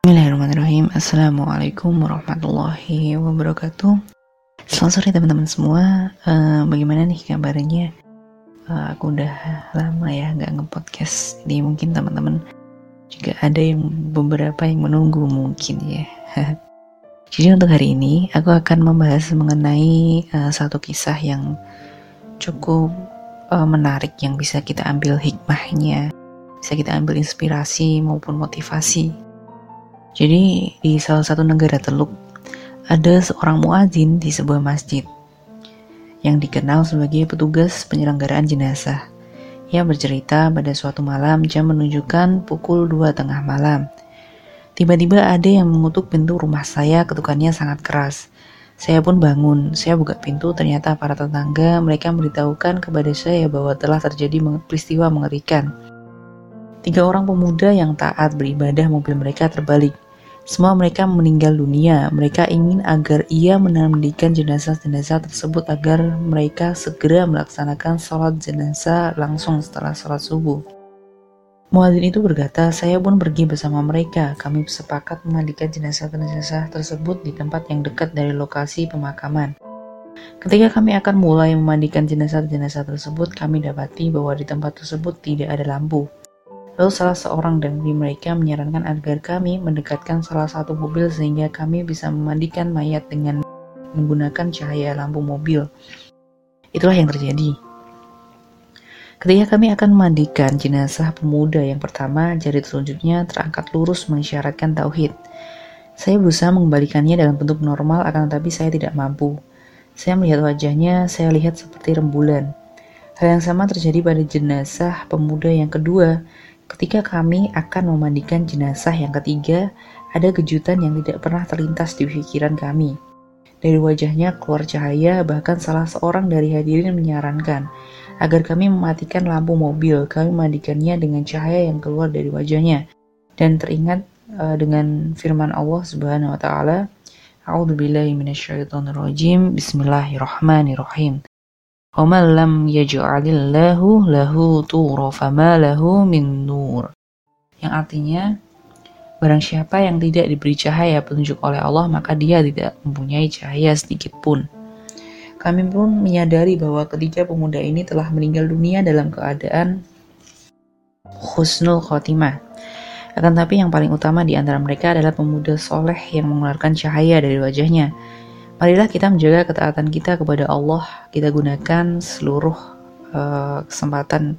Bismillahirrahmanirrahim. Assalamualaikum warahmatullahi wabarakatuh. Selamat sore teman-teman semua. Uh, Bagaimana nih kabarnya? Uh, Aku udah lama ya nggak nge-podcast. Jadi mungkin teman-teman Juga ada yang beberapa yang menunggu mungkin ya. Jadi untuk hari ini Aku akan membahas mengenai uh, Satu kisah yang Cukup uh, menarik Yang bisa kita ambil hikmahnya Bisa kita ambil inspirasi maupun motivasi jadi di salah satu negara teluk ada seorang muazin di sebuah masjid yang dikenal sebagai petugas penyelenggaraan jenazah. Ia bercerita pada suatu malam jam menunjukkan pukul dua tengah malam. Tiba-tiba ada yang mengutuk pintu rumah saya, ketukannya sangat keras. Saya pun bangun, saya buka pintu, ternyata para tetangga mereka memberitahukan kepada saya bahwa telah terjadi peristiwa mengerikan. Tiga orang pemuda yang taat beribadah mobil mereka terbalik. Semua mereka meninggal dunia. Mereka ingin agar ia memandikan jenazah-jenazah tersebut agar mereka segera melaksanakan sholat jenazah langsung setelah sholat subuh. Muadzin itu berkata, saya pun pergi bersama mereka. Kami sepakat memandikan jenazah-jenazah tersebut di tempat yang dekat dari lokasi pemakaman. Ketika kami akan mulai memandikan jenazah-jenazah tersebut, kami dapati bahwa di tempat tersebut tidak ada lampu. Lalu salah seorang dari mereka menyarankan agar kami mendekatkan salah satu mobil sehingga kami bisa memandikan mayat dengan menggunakan cahaya lampu mobil. Itulah yang terjadi. Ketika kami akan memandikan jenazah pemuda yang pertama, jari telunjuknya terangkat lurus mengisyaratkan tauhid. Saya berusaha mengembalikannya dalam bentuk normal, akan tetapi saya tidak mampu. Saya melihat wajahnya, saya lihat seperti rembulan. Hal yang sama terjadi pada jenazah pemuda yang kedua. Ketika kami akan memandikan jenazah yang ketiga, ada kejutan yang tidak pernah terlintas di pikiran kami. Dari wajahnya keluar cahaya, bahkan salah seorang dari hadirin menyarankan agar kami mematikan lampu mobil. Kami memandikannya dengan cahaya yang keluar dari wajahnya. Dan teringat uh, dengan firman Allah Subhanahu wa taala, A'udzu billahi minasyaitonir Bismillahirrahmanirrahim. وَمَنْ لَمْ يَجْعَلِ اللَّهُ لَهُ طُورًا فَمَا لَهُ مِنْ نُورٍ yang artinya barang siapa yang tidak diberi cahaya petunjuk oleh Allah maka dia tidak mempunyai cahaya sedikit pun kami pun menyadari bahwa ketiga pemuda ini telah meninggal dunia dalam keadaan khusnul khotimah akan tapi yang paling utama di antara mereka adalah pemuda soleh yang mengeluarkan cahaya dari wajahnya Marilah kita menjaga ketaatan kita kepada Allah. Kita gunakan seluruh uh, kesempatan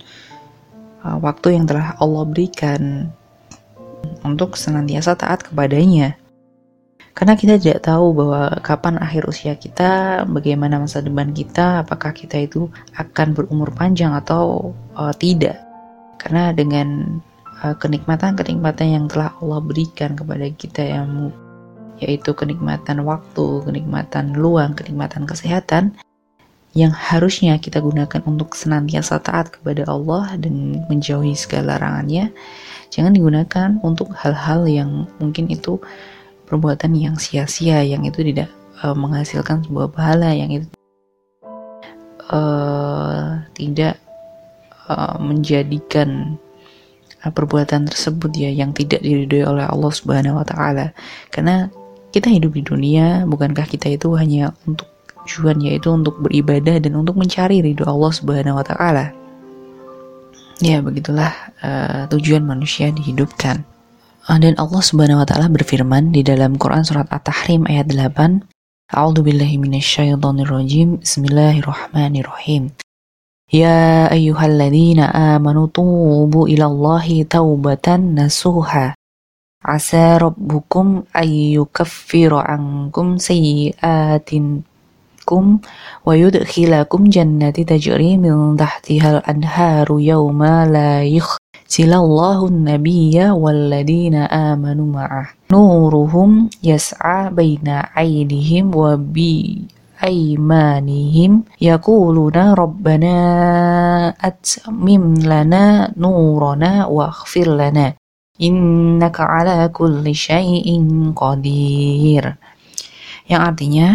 uh, waktu yang telah Allah berikan untuk senantiasa taat kepadanya. Karena kita tidak tahu bahwa kapan akhir usia kita, bagaimana masa depan kita, apakah kita itu akan berumur panjang atau uh, tidak. Karena dengan kenikmatan-kenikmatan yang telah Allah berikan kepada kita yang yaitu kenikmatan waktu, kenikmatan luang, kenikmatan kesehatan yang harusnya kita gunakan untuk senantiasa taat kepada Allah dan menjauhi segala larangannya, jangan digunakan untuk hal-hal yang mungkin itu perbuatan yang sia-sia, yang itu tidak uh, menghasilkan sebuah pahala, yang itu uh, tidak uh, menjadikan perbuatan tersebut ya yang tidak diridhoi oleh Allah Subhanahu wa taala. Karena kita hidup di dunia, bukankah kita itu hanya untuk tujuan yaitu untuk beribadah dan untuk mencari ridho Allah Subhanahu wa taala. Ya, begitulah uh, tujuan manusia dihidupkan. Uh, dan Allah Subhanahu wa taala berfirman di dalam Quran surat At-Tahrim ayat 8, A'udzu billahi minasyaitonir rajim. Bismillahirrahmanirrahim. Ya ayyuhalladzina amanu tubu ilallahi taubatan nasuha عَسَى رَبُّكُمْ أَنْ يُكَفِّرَ عَنْكُمْ سَيِّئَاتِكُمْ وَيُدْخِلَكُمْ جَنَّاتٍ تَجْرِي مِنْ تَحْتِهَا الْأَنْهَارُ يَوْمَ لَا يُخْزِي اللَّهُ النَّبِيَّ وَالَّذِينَ آمَنُوا مَعَهُ. نُورُهُمْ يَسْعَى بَيْنَ عينهم وبي أيمانهم يَقُولُونَ رَبَّنَا أَتْمِمْ لَنَا نُورَنَا وَاغْفِرْ لَنَا. Innaka ala kulli syai'in qadir. Yang artinya,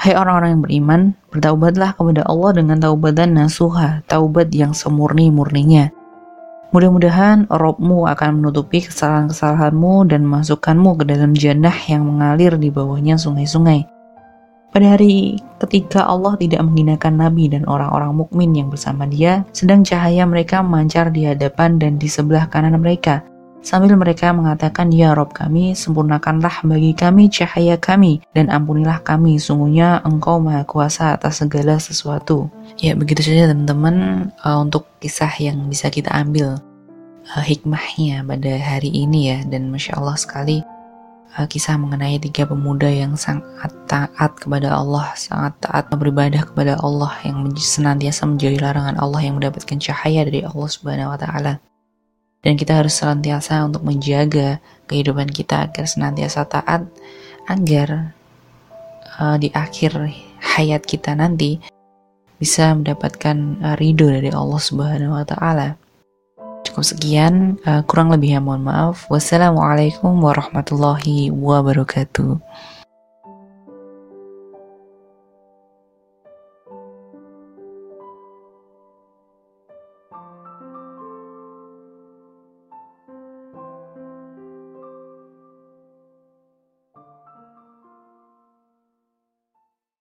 hai orang-orang yang beriman, bertaubatlah kepada Allah dengan taubatan nasuha, taubat yang semurni-murninya. Mudah-mudahan Robmu akan menutupi kesalahan-kesalahanmu dan memasukkanmu ke dalam jannah yang mengalir di bawahnya sungai-sungai. Pada hari ketika Allah tidak menghinakan Nabi dan orang-orang mukmin yang bersama dia, sedang cahaya mereka memancar di hadapan dan di sebelah kanan mereka. Sambil mereka mengatakan, Ya Rob kami, sempurnakanlah bagi kami cahaya kami, dan ampunilah kami, sungguhnya engkau maha kuasa atas segala sesuatu. Ya begitu saja teman-teman uh, untuk kisah yang bisa kita ambil uh, hikmahnya pada hari ini ya, dan Masya Allah sekali uh, kisah mengenai tiga pemuda yang sangat taat kepada Allah, sangat taat beribadah kepada Allah yang senantiasa menjauhi larangan Allah yang mendapatkan cahaya dari Allah Subhanahu wa taala. Dan kita harus senantiasa untuk menjaga kehidupan kita agar senantiasa taat agar uh, di akhir hayat kita nanti bisa mendapatkan uh, ridho dari Allah Subhanahu wa taala. Cukup sekian, uh, kurang lebihnya mohon maaf. Wassalamualaikum warahmatullahi wabarakatuh.